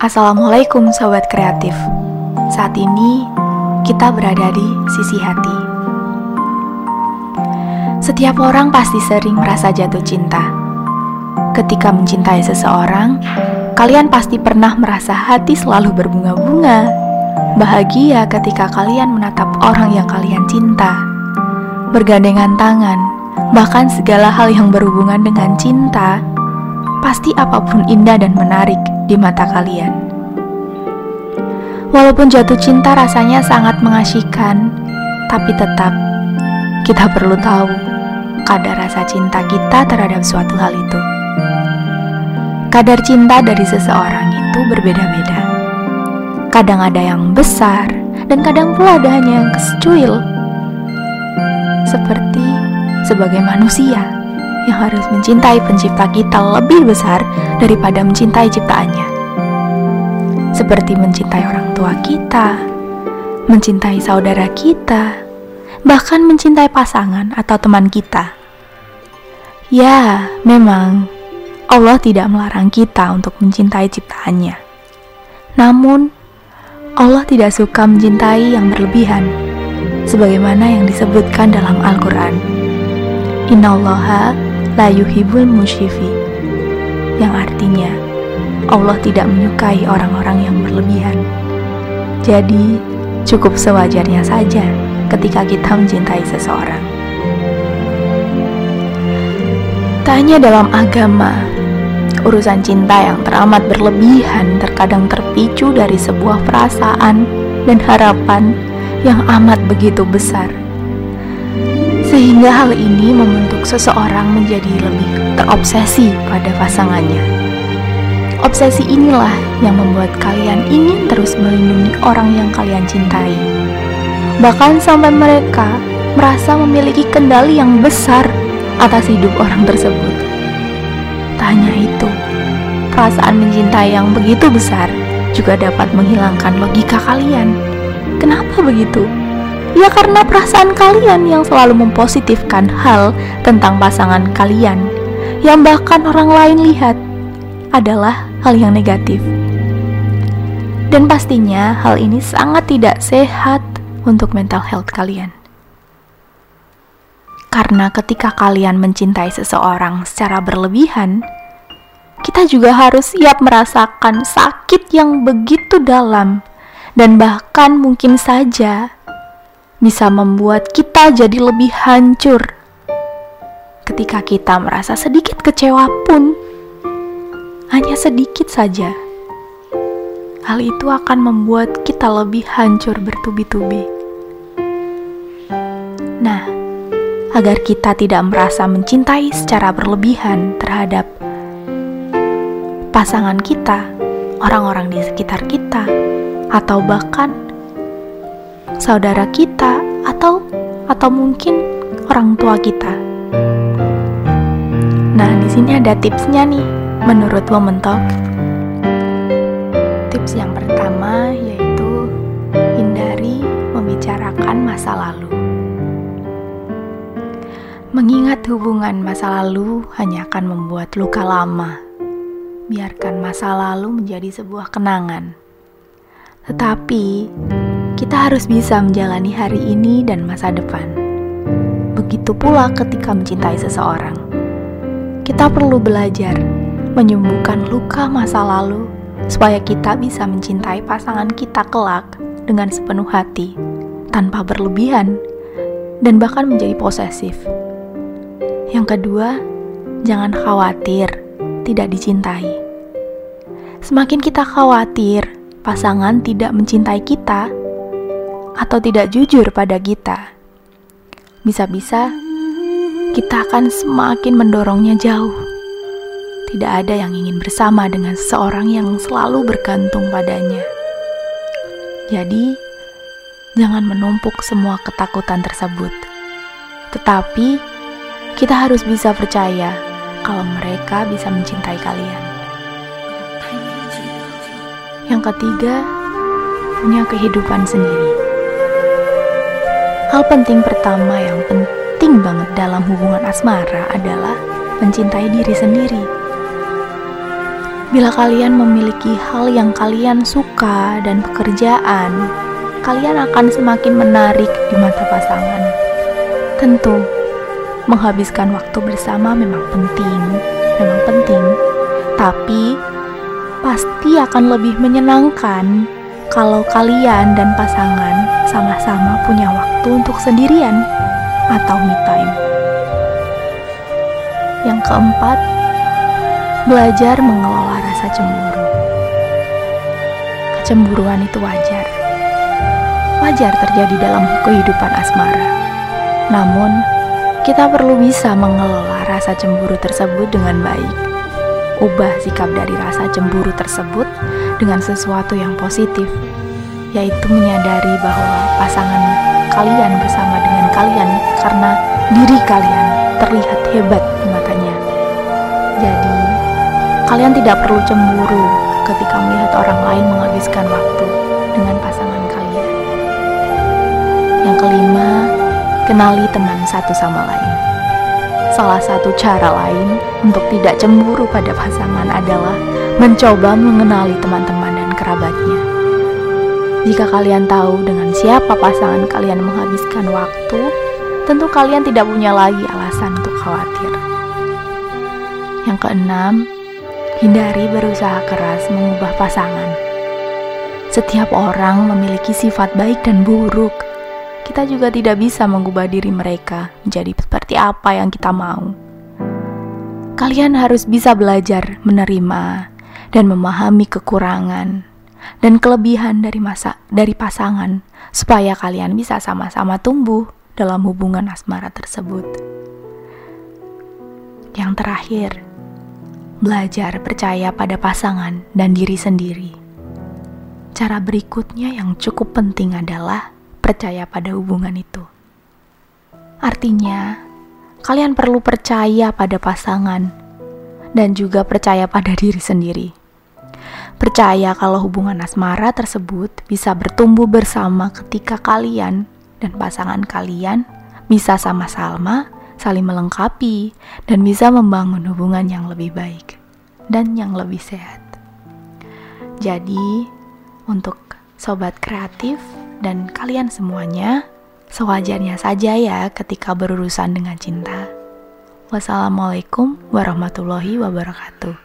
Assalamualaikum Sobat Kreatif. Saat ini kita berada di sisi hati. Setiap orang pasti sering merasa jatuh cinta. Ketika mencintai seseorang Kalian pasti pernah merasa hati selalu berbunga-bunga Bahagia ketika kalian menatap orang yang kalian cinta. Bergandengan tangan Bahkan segala hal yang berhubungan dengan cinta Pasti apa pun indah dan menarik di mata kalian. Walaupun jatuh cinta rasanya sangat mengasyikan, tapi tetap kita perlu tahu kadar rasa cinta kita terhadap suatu hal itu. Kadar cinta dari seseorang itu berbeda-beda. Kadang ada yang besar, dan kadang pula ada hanya yang kesecuil. Seperti sebagai manusia yang harus mencintai pencipta kita lebih besar daripada mencintai ciptaannya. Seperti mencintai orang tua kita, mencintai saudara kita, bahkan mencintai pasangan atau teman kita. Ya, memang Allah tidak melarang kita untuk mencintai ciptaannya. Namun, Allah tidak suka mencintai yang berlebihan, sebagaimana yang disebutkan dalam Al-Quran. Inna Allaha la yuhibul musyifi yang artinya Allah tidak menyukai orang-orang yang berlebihan. Jadi, cukup sewajarnya saja ketika kita mencintai seseorang. Tak hanya dalam agama, urusan cinta yang teramat berlebihan terkadang terpicu dari sebuah perasaan dan harapan yang amat begitu besar sehingga hal ini membentuk seseorang menjadi lebih terobsesi pada pasangannya. Obsesi inilah yang membuat kalian ingin terus melindungi orang yang kalian cintai. Bahkan sampai mereka merasa memiliki kendali yang besar atas hidup orang tersebut. Tanya itu, perasaan mencintai yang begitu besar juga dapat menghilangkan logika kalian. Kenapa begitu? Ya karena perasaan kalian yang selalu mempositifkan hal tentang pasangan kalian yang bahkan orang lain lihat adalah hal yang negatif. Dan pastinya hal ini sangat tidak sehat untuk mental health kalian. Karena ketika kalian mencintai seseorang secara berlebihan, kita juga harus siap merasakan sakit yang begitu dalam dan bahkan mungkin saja bisa membuat kita jadi lebih hancur. Ketika kita merasa sedikit kecewa pun, hanya sedikit saja, hal itu akan membuat kita lebih hancur bertubi-tubi. Nah, agar kita tidak merasa mencintai secara berlebihan terhadap pasangan kita, orang-orang di sekitar kita, atau bahkan saudara kita, atau atau mungkin orang tua kita. Nah, di sini ada tipsnya nih menurut Womentalk. Tips yang pertama yaitu hindari membicarakan masa lalu. Mengingat hubungan masa lalu hanya akan membuat luka lama. Biarkan masa lalu menjadi sebuah kenangan. Tetapi kita harus bisa menjalani hari ini dan masa depan. Begitu pula ketika mencintai seseorang. Kita perlu belajar menyembuhkan luka masa lalu supaya kita bisa mencintai pasangan kita kelak dengan sepenuh hati, tanpa berlebihan, dan bahkan menjadi posesif. Yang kedua, jangan khawatir tidak dicintai. Semakin kita khawatir pasangan tidak mencintai kita, atau tidak jujur pada kita, bisa-bisa kita akan semakin mendorongnya jauh. Tidak ada yang ingin bersama dengan seseorang yang selalu bergantung padanya. Jadi, jangan menumpuk semua ketakutan tersebut. Tetapi, kita harus bisa percaya kalau mereka bisa mencintai kalian. Yang ketiga, punya kehidupan sendiri. Hal penting pertama yang penting banget dalam hubungan asmara adalah mencintai diri sendiri. Bila kalian memiliki hal yang kalian suka dan pekerjaan, kalian akan semakin menarik di mata pasangan. Tentu, menghabiskan waktu bersama memang penting, memang penting, tapi pasti akan lebih menyenangkan kalau kalian dan pasangan sama-sama punya waktu untuk sendirian atau me time. Yang keempat, belajar mengelola rasa cemburu. Kecemburuan itu wajar. Wajar terjadi dalam kehidupan asmara. Namun, kita perlu bisa mengelola rasa cemburu tersebut dengan baik. Ubah sikap dari rasa cemburu tersebut dengan sesuatu yang positif, yaitu menyadari bahwa pasangan kalian bersama dengan kalian karena diri kalian terlihat hebat di matanya. Jadi, Kalian tidak perlu cemburu ketika melihat orang lain menghabiskan waktu dengan pasangan kalian. Yang kelima, kenali teman satu sama lain. Salah satu cara lain untuk tidak cemburu pada pasangan adalah mencoba mengenali teman-teman dan kerabatnya. Jika kalian tahu dengan siapa pasangan kalian menghabiskan waktu, tentu kalian tidak punya lagi alasan untuk khawatir. Yang keenam, Hindari berusaha keras mengubah pasangan. Setiap orang memiliki sifat baik dan buruk. Kita juga tidak bisa mengubah diri mereka menjadi seperti apa yang kita mau. Kalian harus bisa belajar menerima dan memahami kekurangan dan kelebihan dari masa dari pasangan supaya kalian bisa sama-sama tumbuh dalam hubungan asmara tersebut. Yang terakhir, belajar percaya pada pasangan dan diri sendiri. Cara berikutnya yang cukup penting adalah percaya pada hubungan itu. Artinya, kalian perlu percaya pada pasangan dan juga percaya pada diri sendiri. Percaya kalau hubungan asmara tersebut bisa bertumbuh bersama ketika kalian dan pasangan kalian bisa sama-sama saling melengkapi, dan bisa membangun hubungan yang lebih baik dan yang lebih sehat. Jadi, untuk sobat kreatif dan kalian semuanya, sewajarnya saja ya ketika berurusan dengan cinta. Wassalamualaikum warahmatullahi wabarakatuh.